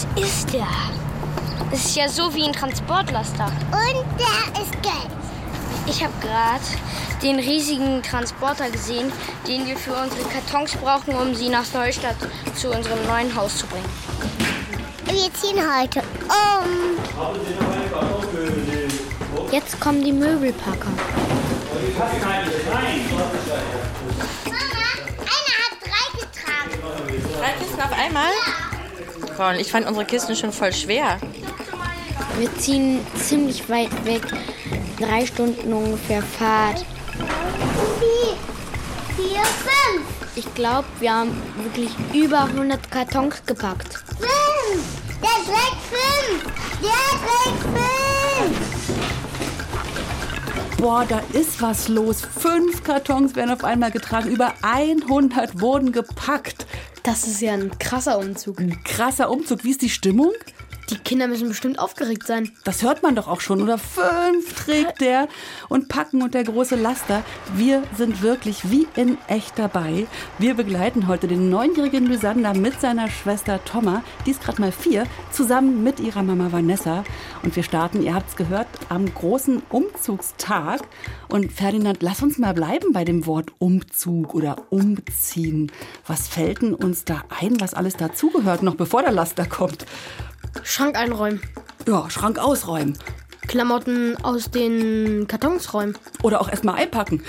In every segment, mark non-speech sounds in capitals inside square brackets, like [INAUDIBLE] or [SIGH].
Was ist der? Es ist ja so wie ein Transportlaster. Und der ist gelb. Ich habe gerade den riesigen Transporter gesehen, den wir für unsere Kartons brauchen, um sie nach Neustadt zu unserem neuen Haus zu bringen. Wir ziehen heute um. Jetzt kommen die Möbelpacker. Mama, einer hat drei getragen. Drei Kisten auf einmal? Frauen, ich fand unsere Kisten schon voll schwer. Wir ziehen ziemlich weit weg. Drei Stunden ungefähr Fahrt. Vier, vier, fünf. Ich glaube, wir haben wirklich über 100 Kartons gepackt. Fünf. Der trägt fünf. Der trägt fünf. Boah, da ist was los. Fünf Kartons werden auf einmal getragen. Über 100 wurden gepackt. Das ist ja ein krasser Umzug. Ein krasser Umzug. Wie ist die Stimmung? Die Kinder müssen bestimmt aufgeregt sein. Das hört man doch auch schon. Oder fünf trägt der und packen und der große Laster. Wir sind wirklich wie in echt dabei. Wir begleiten heute den neunjährigen Lysander mit seiner Schwester Thomas. Die ist gerade mal vier, zusammen mit ihrer Mama Vanessa. Und wir starten, ihr habt es gehört, am großen Umzugstag. Und Ferdinand, lass uns mal bleiben bei dem Wort Umzug oder Umziehen. Was fällt denn uns da ein, was alles dazugehört, noch bevor der Laster kommt? Schrank einräumen. Ja, Schrank ausräumen. Klamotten aus den Kartons räumen. Oder auch erstmal einpacken.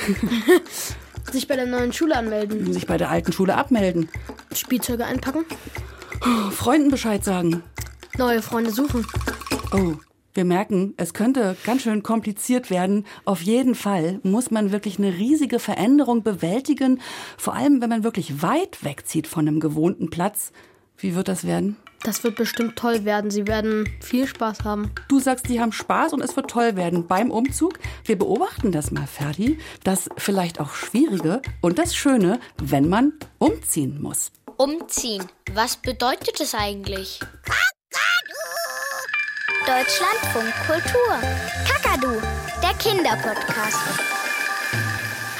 [LAUGHS] Sich bei der neuen Schule anmelden. Sich bei der alten Schule abmelden. Spielzeuge einpacken. Freunden Bescheid sagen. Neue Freunde suchen. Oh, wir merken, es könnte ganz schön kompliziert werden. Auf jeden Fall muss man wirklich eine riesige Veränderung bewältigen. Vor allem, wenn man wirklich weit wegzieht von einem gewohnten Platz. Wie wird das werden? Das wird bestimmt toll werden. Sie werden viel Spaß haben. Du sagst, die haben Spaß und es wird toll werden beim Umzug. Wir beobachten das mal, Ferdi. Das vielleicht auch Schwierige und das Schöne, wenn man umziehen muss. Umziehen. Was bedeutet es eigentlich? Deutschlandfunk Kultur. Kakadu, der Kinderpodcast.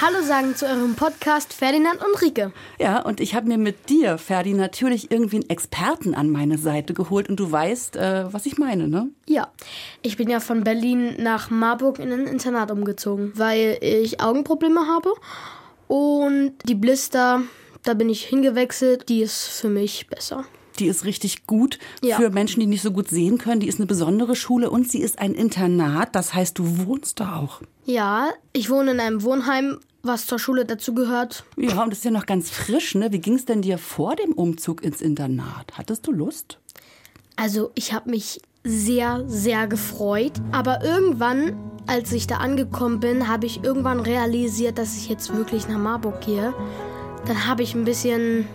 Hallo sagen zu eurem Podcast Ferdinand und Rike. Ja, und ich habe mir mit dir, Ferdi, natürlich irgendwie einen Experten an meine Seite geholt und du weißt, äh, was ich meine, ne? Ja, ich bin ja von Berlin nach Marburg in ein Internat umgezogen, weil ich Augenprobleme habe und die Blister, da bin ich hingewechselt, die ist für mich besser. Die ist richtig gut Ja. für Menschen, die nicht so gut sehen können. Die ist eine besondere Schule und sie ist ein Internat. Das heißt, du wohnst da auch. Ja, ich wohne in einem Wohnheim, was zur Schule dazugehört. Ja, und das ist ja noch ganz frisch, ne? Wie ging es denn dir vor dem Umzug ins Internat? Hattest du Lust? Also ich habe mich sehr, sehr gefreut. Aber irgendwann, als ich da angekommen bin, habe ich irgendwann realisiert, dass ich jetzt wirklich nach Marburg gehe. Dann habe ich ein bisschen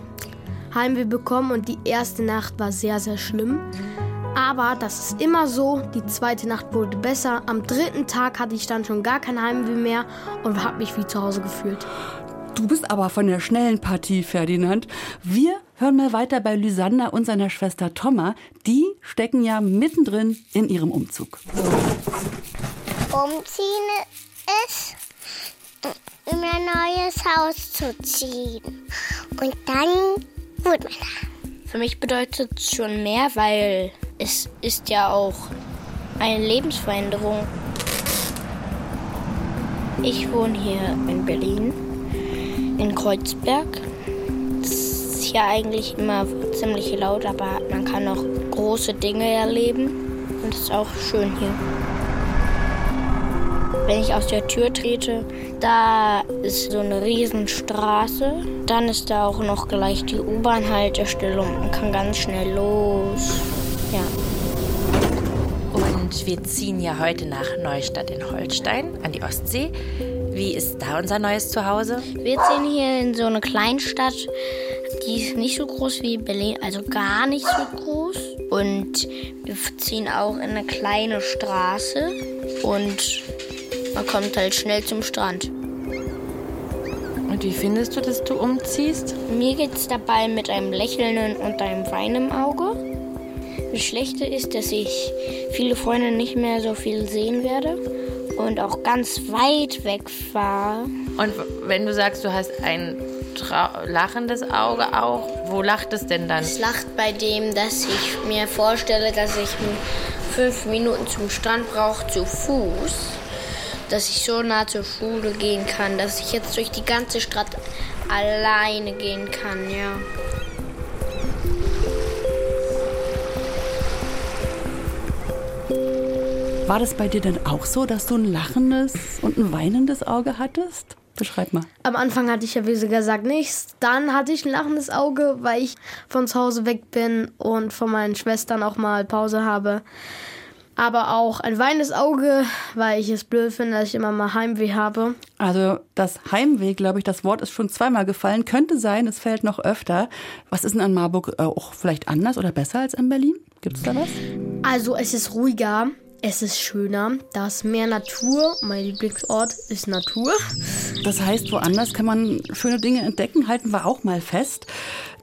Heimweh bekommen und die erste Nacht war sehr, sehr schlimm. Aber das ist immer so. Die zweite Nacht wurde besser. Am dritten Tag hatte ich dann schon gar kein Heimweh mehr und habe mich wie zu Hause gefühlt. Du bist aber von der schnellen Partie, Ferdinand. Wir hören mal weiter bei Lysander und seiner Schwester Thomas. Die stecken ja mittendrin in ihrem Umzug. Umziehen ist, in ein neues Haus zu ziehen. Und dann wohnt man da. Für mich bedeutet es schon mehr, weil es ist ja auch eine Lebensveränderung. Ich wohne hier in Berlin, in Kreuzberg. Es ist hier eigentlich immer ziemlich laut, aber man kann auch große Dinge erleben. Und es ist auch schön hier. Wenn ich aus der Tür trete, da ist so eine Riesenstraße. Dann ist da auch noch gleich die U-Bahn-Haltestelle und man kann ganz schnell los. Ja. Und wir ziehen ja heute nach Neustadt in Holstein an die Ostsee. Wie ist da unser neues Zuhause? Wir ziehen hier in so eine Kleinstadt, die ist nicht so groß wie Berlin, also gar nicht so groß. Und wir ziehen auch in eine kleine Straße und man kommt halt schnell zum Strand. Und wie findest du, dass du umziehst? Mir geht's dabei mit einem lächelnden und einem Wein im Auge. Das Schlechte ist, dass ich viele Freunde nicht mehr so viel sehen werde und auch ganz weit weg war. Und wenn du sagst, du hast ein Trau lachendes Auge auch, wo lacht es denn dann? Es lacht bei dem, dass ich mir vorstelle, dass ich fünf Minuten zum Strand brauche zu Fuß, dass ich so nah zur Schule gehen kann, dass ich jetzt durch die ganze Stadt alleine gehen kann, ja. War das bei dir denn auch so, dass du ein lachendes und ein weinendes Auge hattest? Beschreib mal. Am Anfang hatte ich ja wie sie gesagt nichts. Dann hatte ich ein lachendes Auge, weil ich von zu Hause weg bin und von meinen Schwestern auch mal Pause habe. Aber auch ein weinendes Auge, weil ich es blöd finde, dass ich immer mal Heimweh habe. Also das Heimweh, glaube ich, das Wort ist schon zweimal gefallen. Könnte sein, es fällt noch öfter. Was ist denn an Marburg äh, auch vielleicht anders oder besser als in Berlin? Gibt es da was? Also es ist ruhiger. Es ist schöner, da ist mehr Natur. Mein Lieblingsort ist Natur. Das heißt, woanders kann man schöne Dinge entdecken, halten wir auch mal fest.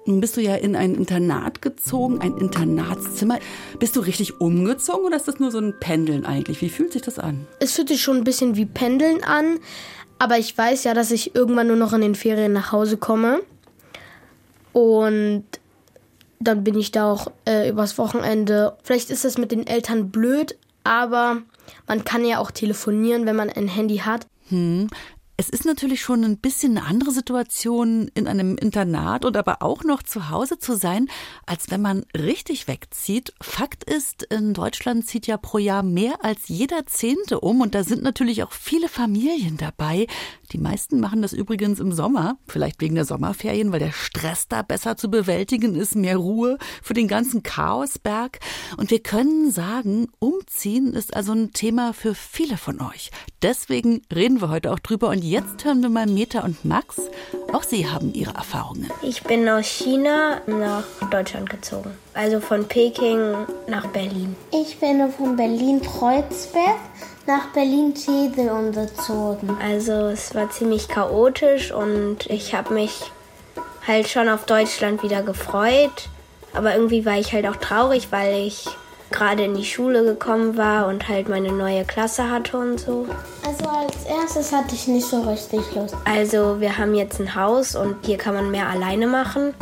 Nun bist du ja in ein Internat gezogen, ein Internatszimmer. Bist du richtig umgezogen oder ist das nur so ein Pendeln eigentlich? Wie fühlt sich das an? Es fühlt sich schon ein bisschen wie Pendeln an, aber ich weiß ja, dass ich irgendwann nur noch in den Ferien nach Hause komme. Und dann bin ich da auch äh, übers Wochenende. Vielleicht ist das mit den Eltern blöd, aber man kann ja auch telefonieren, wenn man ein Handy hat. Hm. Es ist natürlich schon ein bisschen eine andere Situation, in einem Internat und aber auch noch zu Hause zu sein, als wenn man richtig wegzieht. Fakt ist, in Deutschland zieht ja pro Jahr mehr als jeder Zehnte um und da sind natürlich auch viele Familien dabei. Die meisten machen das übrigens im Sommer, vielleicht wegen der Sommerferien, weil der Stress da besser zu bewältigen ist, mehr Ruhe für den ganzen Chaosberg. Und wir können sagen, umziehen ist also ein Thema für viele von euch. Deswegen reden wir heute auch drüber und jetzt hören wir mal Meta und Max. Auch sie haben ihre Erfahrungen. Ich bin aus China nach Deutschland gezogen. Also von Peking nach Berlin. Ich bin von Berlin-Kreuzberg nach Berlin-Tesel umgezogen. Also es war ziemlich chaotisch und ich habe mich halt schon auf Deutschland wieder gefreut. Aber irgendwie war ich halt auch traurig, weil ich gerade in die Schule gekommen war und halt meine neue Klasse hatte und so. Also als erstes hatte ich nicht so richtig Lust. Also wir haben jetzt ein Haus und hier kann man mehr alleine machen.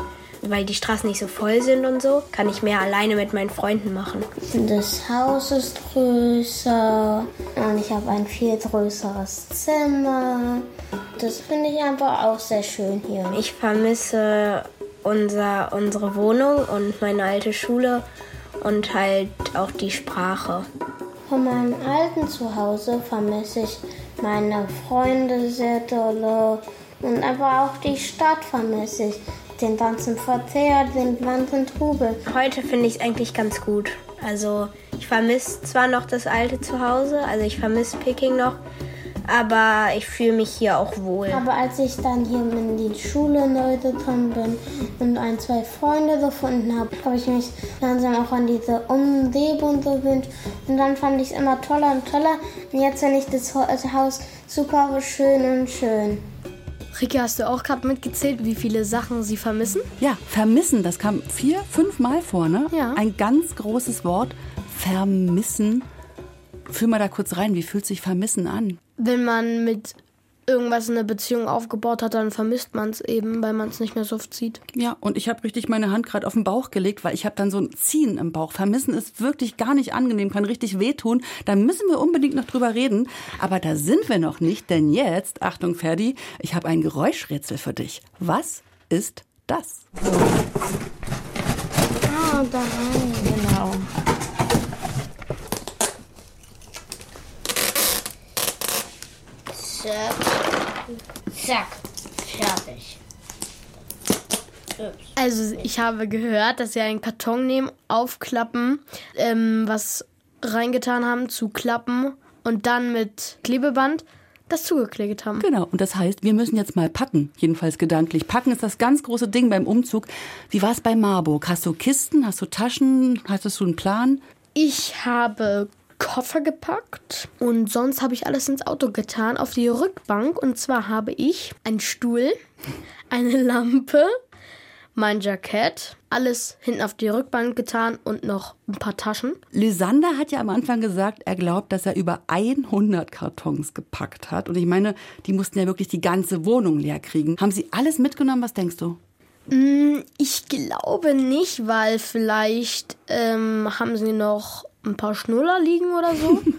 Weil die Straßen nicht so voll sind und so, kann ich mehr alleine mit meinen Freunden machen. Das Haus ist größer und ich habe ein viel größeres Zimmer. Das finde ich aber auch sehr schön hier. Ich vermisse unser, unsere Wohnung und meine alte Schule und halt auch die Sprache. Von meinem alten Zuhause vermisse ich meine Freunde sehr doll und aber auch die Stadt vermisse ich. Den ganzen Verkehr, den ganzen Trubel. Heute finde ich es eigentlich ganz gut. Also ich vermisse zwar noch das alte Zuhause, also ich vermisse Peking noch, aber ich fühle mich hier auch wohl. Aber als ich dann hier in die Schule neu gekommen bin und ein, zwei Freunde gefunden habe, habe ich mich langsam auch an diese Umgebung gewöhnt. Und dann fand ich es immer toller und toller. Und jetzt finde ich das Haus super schön und schön. Rike, hast du auch gerade mitgezählt, wie viele Sachen sie vermissen? Ja, vermissen, das kam vier, fünf Mal vor, ne? Ja. Ein ganz großes Wort, vermissen. Fühl mal da kurz rein, wie fühlt sich vermissen an? Wenn man mit irgendwas in der Beziehung aufgebaut hat, dann vermisst man es eben, weil man es nicht mehr so oft sieht. Ja, und ich habe richtig meine Hand gerade auf den Bauch gelegt, weil ich habe dann so ein Ziehen im Bauch. Vermissen ist wirklich gar nicht angenehm, kann richtig wehtun. Da müssen wir unbedingt noch drüber reden. Aber da sind wir noch nicht, denn jetzt, Achtung Ferdi, ich habe ein Geräuschrätsel für dich. Was ist das? Ah, da rein. Genau. Zack. Zack. Fertig. Also ich habe gehört, dass sie einen Karton nehmen, aufklappen, ähm, was reingetan haben, zu klappen und dann mit Klebeband das zugeklebt haben. Genau, und das heißt, wir müssen jetzt mal packen, jedenfalls gedanklich. Packen ist das ganz große Ding beim Umzug. Wie war es bei Marburg? Hast du Kisten, hast du Taschen, hattest du einen Plan? Ich habe Koffer gepackt und sonst habe ich alles ins Auto getan, auf die Rückbank. Und zwar habe ich einen Stuhl, eine Lampe, mein Jackett, alles hinten auf die Rückbank getan und noch ein paar Taschen. Lysander hat ja am Anfang gesagt, er glaubt, dass er über 100 Kartons gepackt hat. Und ich meine, die mussten ja wirklich die ganze Wohnung leer kriegen. Haben Sie alles mitgenommen? Was denkst du? Mm, ich glaube nicht, weil vielleicht ähm, haben sie noch ein paar Schnuller liegen oder so. [LAUGHS]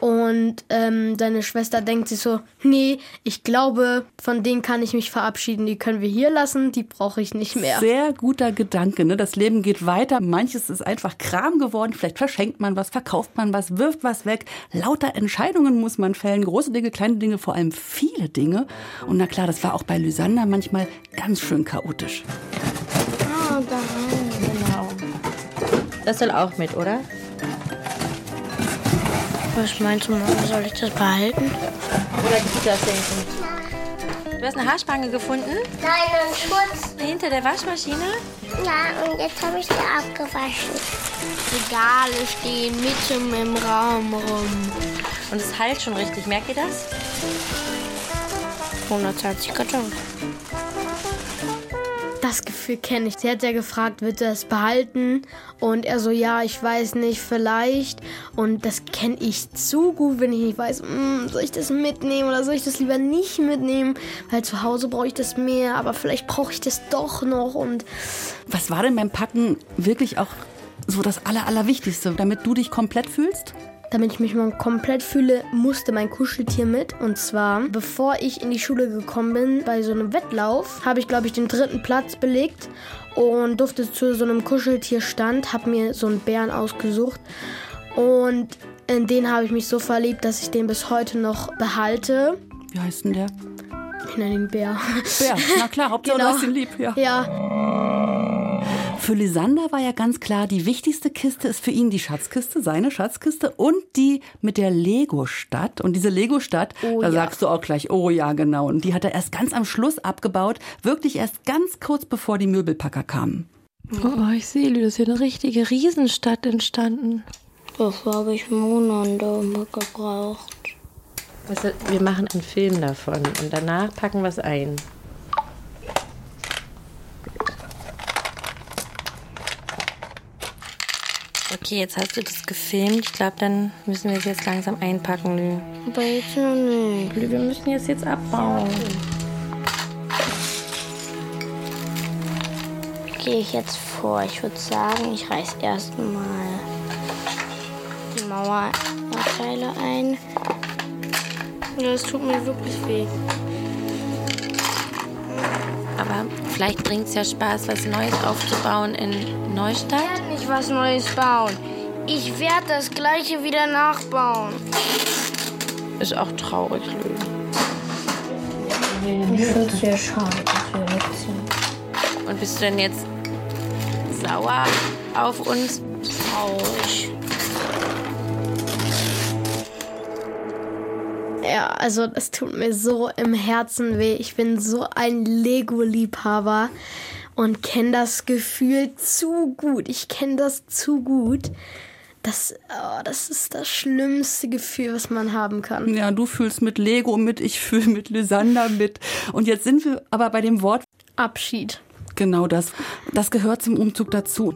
Und ähm, deine Schwester denkt sich so, nee, ich glaube, von denen kann ich mich verabschieden. Die können wir hier lassen, die brauche ich nicht mehr. Sehr guter Gedanke. Ne? Das Leben geht weiter. Manches ist einfach Kram geworden. Vielleicht verschenkt man was, verkauft man was, wirft was weg. Lauter Entscheidungen muss man fällen. Große Dinge, kleine Dinge, vor allem viele Dinge. Und na klar, das war auch bei Lysander manchmal ganz schön chaotisch. Ah, da genau. Das soll auch mit, oder? Was meinst du, Mama? Soll ich das behalten? Oder Kita schenken? Du hast eine Haarspange gefunden? Nein, ein Schutz. Hinter der Waschmaschine? Ja, und jetzt habe ich die abgewaschen. Regale stehen mitten im Raum rum. Und es halt schon richtig. Merkt ihr das? 120 Kartons. Gefühl kenne ich. Sie hat ja gefragt, wird er es behalten? Und er so, ja, ich weiß nicht, vielleicht. Und das kenne ich zu gut, wenn ich nicht weiß, mm, soll ich das mitnehmen oder soll ich das lieber nicht mitnehmen? Weil zu Hause brauche ich das mehr, aber vielleicht brauche ich das doch noch. Und Was war denn beim Packen wirklich auch so das Aller, Allerwichtigste, damit du dich komplett fühlst? Damit ich mich mal komplett fühle, musste mein Kuscheltier mit. Und zwar, bevor ich in die Schule gekommen bin, bei so einem Wettlauf, habe ich, glaube ich, den dritten Platz belegt und durfte zu so einem Kuscheltierstand, habe mir so einen Bären ausgesucht. Und in den habe ich mich so verliebt, dass ich den bis heute noch behalte. Wie heißt denn der? Ich nenne ihn Bär. Bär. Na klar, [LAUGHS] Hauptsache Genau. du hast ihn lieb. Ja. Ja, Für Lysander war ja ganz klar, die wichtigste Kiste ist für ihn die Schatzkiste, seine Schatzkiste und die mit der Lego-Stadt. Und diese Lego-Stadt, Oh da ja. sagst du auch gleich, oh ja, genau. Und die hat er erst ganz am Schluss abgebaut, wirklich erst ganz kurz bevor die Möbelpacker kamen. Oh, ich sehe, da ist hier eine richtige Riesenstadt entstanden. Dafür habe ich Monate gebraucht. Wir machen einen Film davon und danach packen wir es ein. Okay, jetzt hast du das gefilmt. Ich glaube, dann müssen wir es jetzt langsam einpacken, Lü. Aber jetzt noch nicht. Lü, wir müssen jetzt jetzt abbauen. Gehe ich jetzt vor. Ich würde sagen, ich reiß erstmal die Mauerteile ein. Das tut mir wirklich weh. Aber vielleicht bringt es ja Spaß, was Neues aufzubauen in Neustadt. Ich werde nicht was Neues bauen. Ich werde das gleiche wieder nachbauen. Ist auch traurig, Lü. Ich finde es sehr schade, dass wir wegziehen. Und bist du denn jetzt sauer auf uns? Traurig. Ja, also das tut mir so im Herzen weh. Ich bin so ein Lego-Liebhaber und kenne das Gefühl zu gut. Ich kenne das zu gut. Das, oh, das ist das schlimmste Gefühl, was man haben kann. Ja, du fühlst mit Lego mit, ich fühle mit Lysander mit. Und jetzt sind wir aber bei dem Wort Abschied. genau das. Das gehört zum Umzug dazu.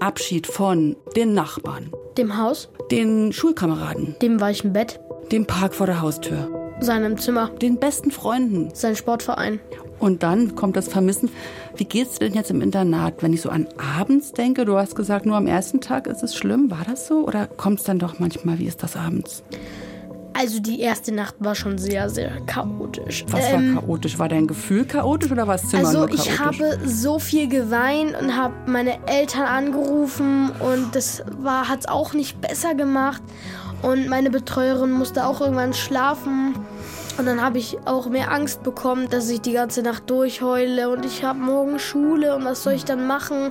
Abschied von den Nachbarn, Dem Haus, den Schulkameraden, dem weichen Bett, dem Park vor der Haustür, seinem Zimmer, den besten Freunden. sein Sportverein. Und dann kommt das Vermissen. Wie geht's denn jetzt im Internat, wenn ich so an abends denke? Du hast gesagt, nur am ersten Tag ist es schlimm. War das so? Oder kommt es dann doch manchmal? Wie ist das abends? Also die erste Nacht war schon sehr, sehr chaotisch. Was Ähm, war chaotisch? War dein Gefühl chaotisch oder war das Zimmer Also nur chaotisch? ich habe so viel geweint und habe meine Eltern angerufen und das war hat's auch nicht besser gemacht und meine Betreuerin musste auch irgendwann schlafen und dann habe ich auch mehr Angst bekommen, dass ich die ganze Nacht durchheule und ich habe morgen Schule und was soll ich dann machen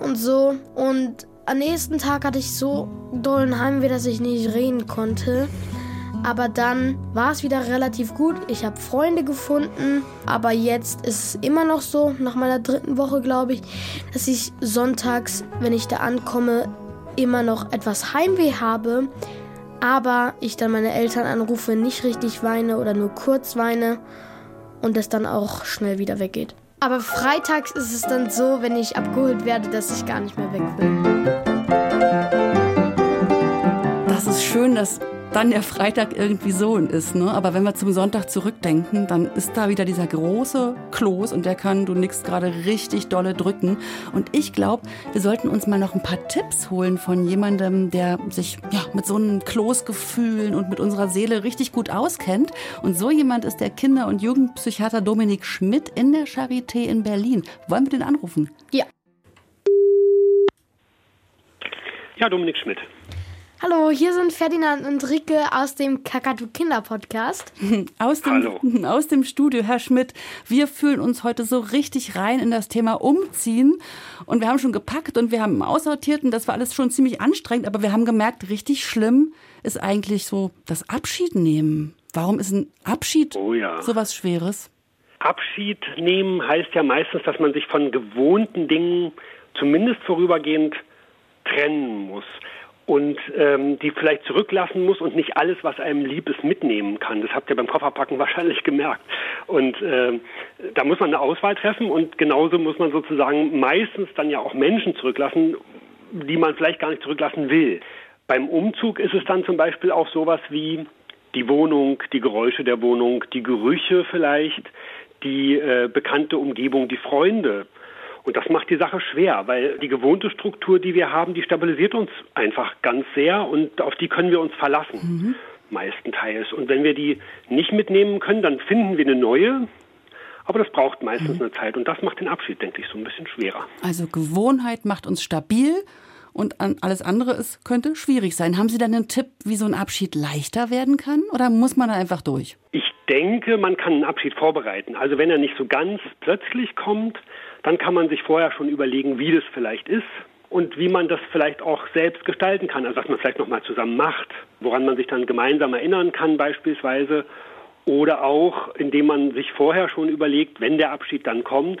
und so und am nächsten Tag hatte ich so dollen Heimweh, dass ich nicht reden konnte. Aber dann war es wieder relativ gut. Ich habe Freunde gefunden. Aber jetzt ist es immer noch so, nach meiner dritten Woche glaube ich, dass ich sonntags, wenn ich da ankomme, immer noch etwas Heimweh habe. Aber ich dann meine Eltern anrufe, nicht richtig weine oder nur kurz weine und es dann auch schnell wieder weggeht. Aber freitags ist es dann so, wenn ich abgeholt werde, dass ich gar nicht mehr weg will. Das ist schön, dass dann der Freitag irgendwie so ist. Ne? Aber wenn wir zum Sonntag zurückdenken, dann ist da wieder dieser große Kloß und der kann, du nix gerade richtig dolle drücken. Und ich glaube, wir sollten uns mal noch ein paar Tipps holen von jemandem, der sich ja, mit so einem Kloßgefühlen und mit unserer Seele richtig gut auskennt. Und so jemand ist der Kinder- und Jugendpsychiater Dominik Schmidt in der Charité in Berlin. Wollen wir den anrufen? Ja. Ja, Dominik Schmidt. Hallo, hier sind Ferdinand und Rike aus dem Kakadu Kinder Podcast. [LAUGHS] Aus dem, Hallo. [LAUGHS] aus dem Studio, Herr Schmidt. Wir fühlen uns heute so richtig rein in das Thema Umziehen. Und wir haben schon gepackt und wir haben aussortiert und das war alles schon ziemlich anstrengend. Aber wir haben gemerkt, richtig schlimm ist eigentlich so das Abschied nehmen. Warum ist ein Abschied Oh ja. so was Schweres? Abschied nehmen heißt ja meistens, dass man sich von gewohnten Dingen zumindest vorübergehend trennen muss und ähm, die vielleicht zurücklassen muss und nicht alles, was einem lieb ist, mitnehmen kann. Das habt ihr beim Kofferpacken [LAUGHS] wahrscheinlich gemerkt. Und ähm, da muss man eine Auswahl treffen und genauso muss man sozusagen meistens dann ja auch Menschen zurücklassen, die man vielleicht gar nicht zurücklassen will. Beim Umzug ist es dann zum Beispiel auch sowas wie die Wohnung, die Geräusche der Wohnung, die Gerüche vielleicht, die äh, bekannte Umgebung, die Freunde. Und das macht die Sache schwer, weil die gewohnte Struktur, die wir haben, die stabilisiert uns einfach ganz sehr und auf die können wir uns verlassen, meistenteils. Und wenn wir die nicht mitnehmen können, dann finden wir eine neue. Aber das braucht meistens eine Zeit und das macht den Abschied, denke ich, so ein bisschen schwerer. Also Gewohnheit macht uns stabil und alles andere ist, könnte schwierig sein. Haben Sie dann einen Tipp, wie so ein Abschied leichter werden kann? Oder muss man da einfach durch? Ich denke, man kann einen Abschied vorbereiten. Also wenn er nicht so ganz plötzlich kommt, dann kann man sich vorher schon überlegen, wie das vielleicht ist und wie man das vielleicht auch selbst gestalten kann. Also dass man vielleicht nochmal zusammen macht, woran man sich dann gemeinsam erinnern kann beispielsweise. Oder auch, indem man sich vorher schon überlegt, wenn der Abschied dann kommt,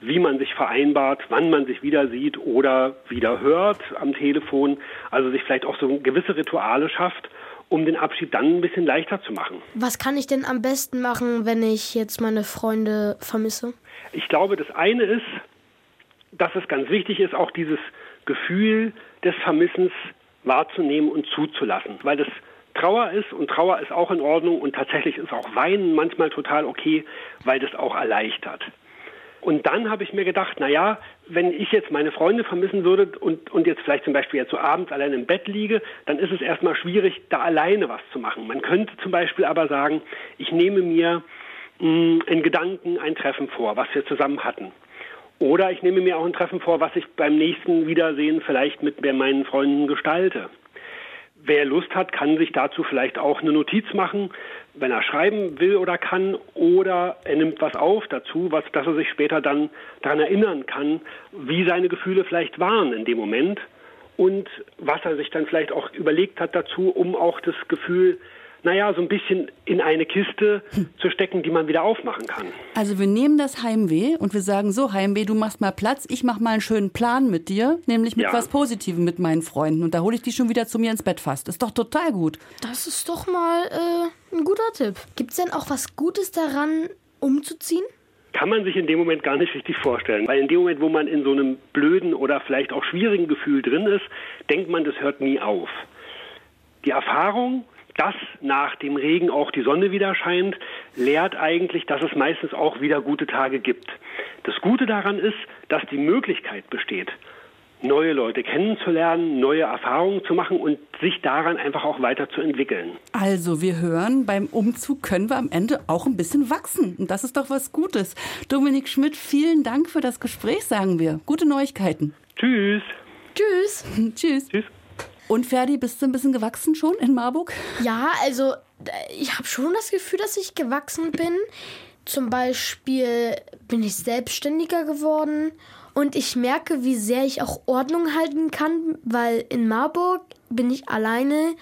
wie man sich vereinbart, wann man sich wieder sieht oder wieder hört am Telefon. Also sich vielleicht auch so gewisse Rituale schafft, um den Abschied dann ein bisschen leichter zu machen. Was kann ich denn am besten machen, wenn ich jetzt meine Freunde vermisse? Ich glaube, das eine ist, dass es ganz wichtig ist, auch dieses Gefühl des Vermissens wahrzunehmen und zuzulassen, weil das Trauer ist und Trauer ist auch in Ordnung und tatsächlich ist auch Weinen manchmal total okay, weil das auch erleichtert. Und dann habe ich mir gedacht, na ja, wenn ich jetzt meine Freunde vermissen würde und, und jetzt vielleicht zum Beispiel jetzt so abends allein im Bett liege, dann ist es erstmal schwierig, da alleine was zu machen. Man könnte zum Beispiel aber sagen, ich nehme mir mh, in Gedanken ein Treffen vor, was wir zusammen hatten. Oder ich nehme mir auch ein Treffen vor, was ich beim nächsten Wiedersehen vielleicht mit meinen Freunden gestalte. Wer Lust hat, kann sich dazu vielleicht auch eine Notiz machen, wenn er schreiben will oder kann, oder er nimmt was auf dazu, was, dass er sich später dann daran erinnern kann, wie seine Gefühle vielleicht waren in dem Moment und was er sich dann vielleicht auch überlegt hat dazu, um auch das Gefühl naja, so ein bisschen in eine Kiste zu stecken, die man wieder aufmachen kann. Also wir nehmen das Heimweh und wir sagen so, Heimweh, du machst mal Platz, ich mach mal einen schönen Plan mit dir, nämlich mit Ja. was Positivem mit meinen Freunden und da hole ich die schon wieder zu mir ins Bett fast. Ist doch total gut. Das ist doch mal äh, ein guter Tipp. Gibt's denn auch was Gutes daran, umzuziehen? Kann man sich in dem Moment gar nicht richtig vorstellen. Weil in dem Moment, wo man in so einem blöden oder vielleicht auch schwierigen Gefühl drin ist, denkt man, das hört nie auf. Die Erfahrung, dass nach dem Regen auch die Sonne wieder scheint, lehrt eigentlich, dass es meistens auch wieder gute Tage gibt. Das Gute daran ist, dass die Möglichkeit besteht, neue Leute kennenzulernen, neue Erfahrungen zu machen und sich daran einfach auch weiterzuentwickeln. Also wir hören, beim Umzug können wir am Ende auch ein bisschen wachsen. Und das ist doch was Gutes. Dominik Schmidt, vielen Dank für das Gespräch, sagen wir. Gute Neuigkeiten. Tschüss. Tschüss. [LAUGHS] Tschüss. Tschüss. Und Ferdi, bist du ein bisschen gewachsen schon in Marburg? Ja, also ich habe schon das Gefühl, dass ich gewachsen bin. Zum Beispiel bin ich selbstständiger geworden und ich merke, wie sehr ich auch Ordnung halten kann, weil in Marburg bin ich alleine.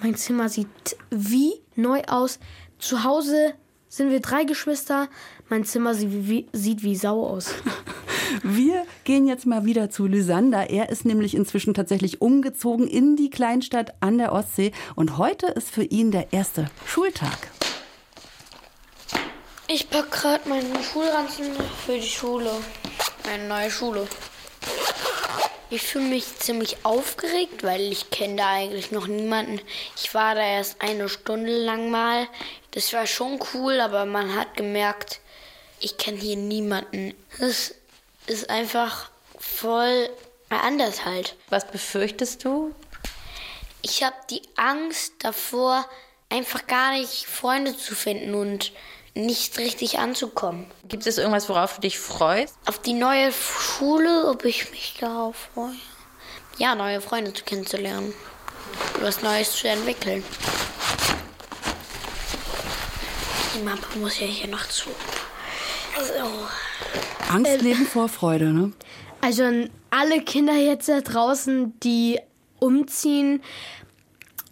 Mein Zimmer sieht wie neu aus. Zu Hause sind wir drei Geschwister. Mein Zimmer sieht wie, sieht wie Sau aus. [LAUGHS] Wir gehen jetzt mal wieder zu Lysander. Er ist nämlich inzwischen tatsächlich umgezogen in die Kleinstadt an der Ostsee. Und heute ist für ihn der erste Schultag. Ich packe gerade meinen Schulranzen für die Schule. Meine neue Schule. Ich fühle mich ziemlich aufgeregt, weil ich kenne da eigentlich noch niemanden. Ich war da erst eine Stunde lang mal. Das war schon cool, aber man hat gemerkt, ich kenne hier niemanden. Das einfach voll anders halt. Was befürchtest du? Ich habe die Angst davor, einfach gar nicht Freunde zu finden und nicht richtig anzukommen. Gibt es irgendwas, worauf du dich freust? Auf die neue Schule, ob ich mich darauf freue. Ja, neue Freunde kennenzulernen. Was Neues zu entwickeln. Die Mama muss ja hier noch zu. So. Angst leben vor Freude, ne? Also an alle Kinder jetzt da draußen, die umziehen,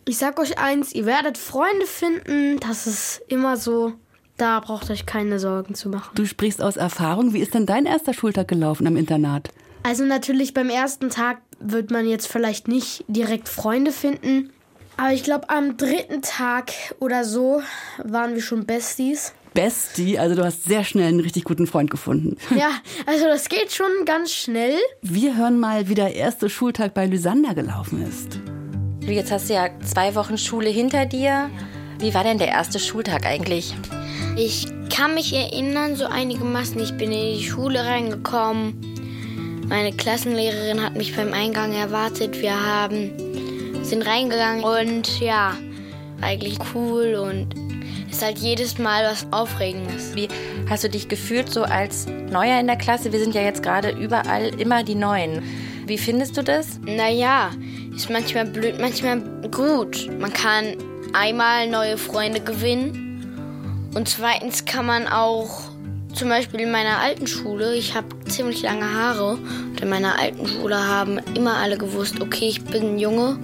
ich sag euch eins, ihr werdet Freunde finden, das ist immer so. Da braucht euch keine Sorgen zu machen. Du sprichst aus Erfahrung. Wie ist denn dein erster Schultag gelaufen am Internat? Also natürlich beim ersten Tag wird man jetzt vielleicht nicht direkt Freunde finden. Aber ich glaube, am dritten Tag oder so waren wir schon Besties. Bestie, also du hast sehr schnell einen richtig guten Freund gefunden. Ja, also das geht schon ganz schnell. Wir hören mal, wie der erste Schultag bei Lysander gelaufen ist. Jetzt hast du ja zwei Wochen Schule hinter dir. Wie war denn der erste Schultag eigentlich? Ich kann mich erinnern, so einigermaßen. Ich bin in die Schule reingekommen. Meine Klassenlehrerin hat mich beim Eingang erwartet. Wir haben, sind reingegangen und ja, eigentlich cool und ist halt jedes Mal was Aufregendes. Wie hast du dich gefühlt so als Neuer in der Klasse? Wir sind ja jetzt gerade überall immer die Neuen. Wie findest du das? Naja, ist manchmal blöd, manchmal gut. Man kann einmal neue Freunde gewinnen und zweitens kann man auch zum Beispiel in meiner alten Schule, ich habe ziemlich lange Haare und in meiner alten Schule haben immer alle gewusst, okay, ich bin ein Junge.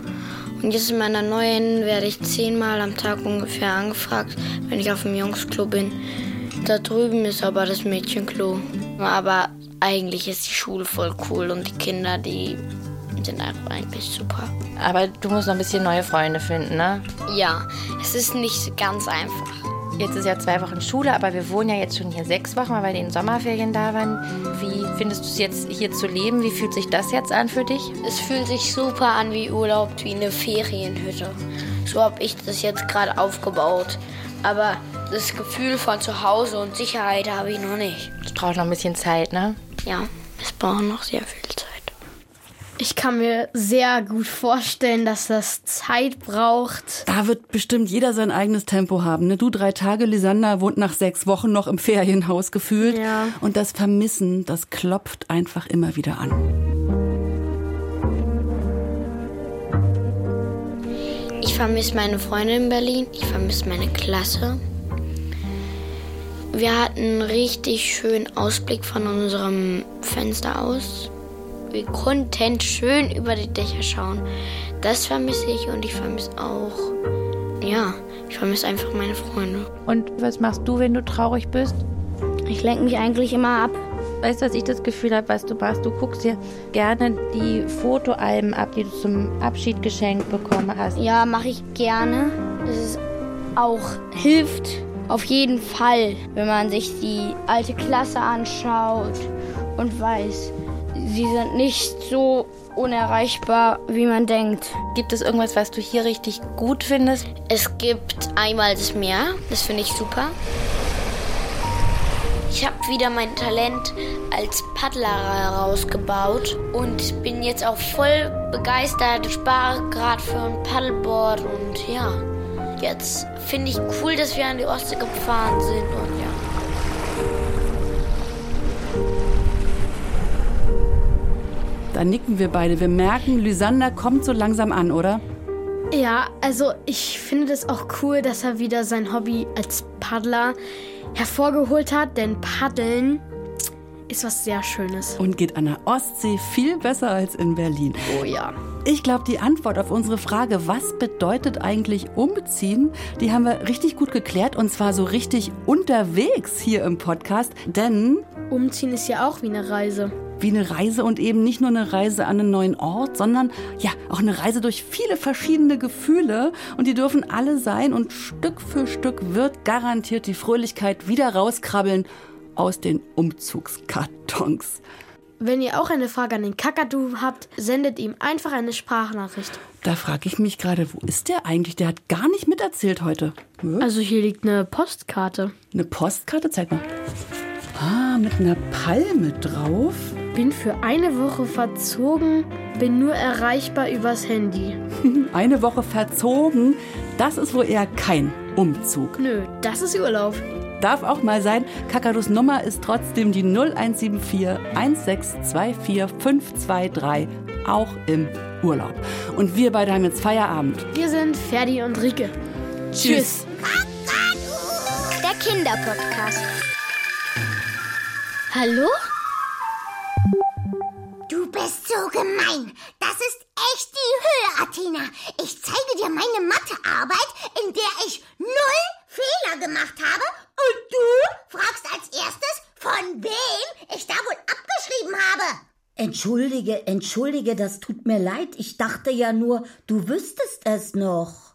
Und jetzt in meiner neuen werde ich zehnmal am Tag ungefähr angefragt, wenn ich auf dem Jungsklo bin. Da drüben ist aber das Mädchenklo. Aber eigentlich ist die Schule voll cool und die Kinder, die sind einfach eigentlich super. Aber du musst noch ein bisschen neue Freunde finden, ne? Ja, es ist nicht ganz einfach. Jetzt ist ja zwei Wochen Schule, aber wir wohnen ja jetzt schon hier sechs Wochen, weil wir in den Sommerferien da waren. Wie findest du es jetzt hier zu leben? Wie fühlt sich das jetzt an für dich? Es fühlt sich super an wie Urlaub, wie eine Ferienhütte. So habe ich das jetzt gerade aufgebaut. Aber das Gefühl von zu Hause und Sicherheit habe ich noch nicht. Es braucht noch ein bisschen Zeit, ne? Ja, es braucht noch sehr viel Zeit. Ich kann mir sehr gut vorstellen, dass das Zeit braucht. Da wird bestimmt jeder sein eigenes Tempo haben. Ne? Du drei Tage, Lisander wohnt nach sechs Wochen noch im Ferienhaus gefühlt. Ja. Und das Vermissen, das klopft einfach immer wieder an. Ich vermisse meine Freunde in Berlin. Ich vermisse meine Klasse. Wir hatten einen richtig schönen Ausblick von unserem Fenster aus. Wir konnten schön über die Dächer schauen. Das vermisse ich und ich vermisse auch, ja, ich vermisse einfach meine Freunde. Und was machst du, wenn du traurig bist? Ich lenke mich eigentlich immer ab. Weißt du, was ich das Gefühl habe, was du machst? Du guckst dir gerne die Fotoalben ab, die du zum Abschied geschenkt bekommen hast. Ja, mache ich gerne. Es ist auch hilft auf jeden Fall, wenn man sich die alte Klasse anschaut und weiß, sie sind nicht so unerreichbar, wie man denkt. Gibt es irgendwas, was du hier richtig gut findest? Es gibt einmal das Meer, das finde ich super. Ich habe wieder mein Talent als Paddler herausgebaut und bin jetzt auch voll begeistert. Ich spare gerade für ein Paddleboard und ja, jetzt finde ich cool, dass wir an die Ostsee gefahren sind Da nicken wir beide. Wir merken, Lysander kommt so langsam an, oder? Ja, also ich finde es auch cool, dass er wieder sein Hobby als Paddler hervorgeholt hat, denn Paddeln ist was sehr Schönes. Und geht an der Ostsee viel besser als in Berlin. Oh ja. Ich glaube, die Antwort auf unsere Frage, was bedeutet eigentlich umziehen, die haben wir richtig gut geklärt und zwar so richtig unterwegs hier im Podcast, denn Umziehen ist ja auch wie eine Reise. Wie eine Reise und eben nicht nur eine Reise an einen neuen Ort, sondern ja, auch eine Reise durch viele verschiedene Gefühle und die dürfen alle sein und Stück für Stück wird garantiert die Fröhlichkeit wieder rauskrabbeln aus den Umzugskartons. Wenn ihr auch eine Frage an den Kakadu habt, sendet ihm einfach eine Sprachnachricht. Da frage ich mich gerade, wo ist der eigentlich? Der hat gar nicht miterzählt heute. Hm? Also hier liegt eine Postkarte. Eine Postkarte? Zeig mal. Ah, mit einer Palme drauf. Bin für eine Woche verzogen, bin nur erreichbar übers Handy. [LAUGHS] eine Woche verzogen? Das ist wohl eher kein Umzug. Nö, das ist Urlaub. Darf auch mal sein. Kakadus Nummer ist trotzdem die 0174 1624 523, auch im Urlaub. Und wir beide haben jetzt Feierabend. Wir sind Ferdi und Rike. Tschüss. Der Kinderpodcast. Hallo? So gemein. Das ist echt die Höhe, Athena. Ich zeige dir meine Mathearbeit, in der ich null Fehler gemacht habe und du fragst als erstes, von wem ich da wohl abgeschrieben habe. Entschuldige, entschuldige, das tut mir leid. Ich dachte ja nur, du wüsstest es noch.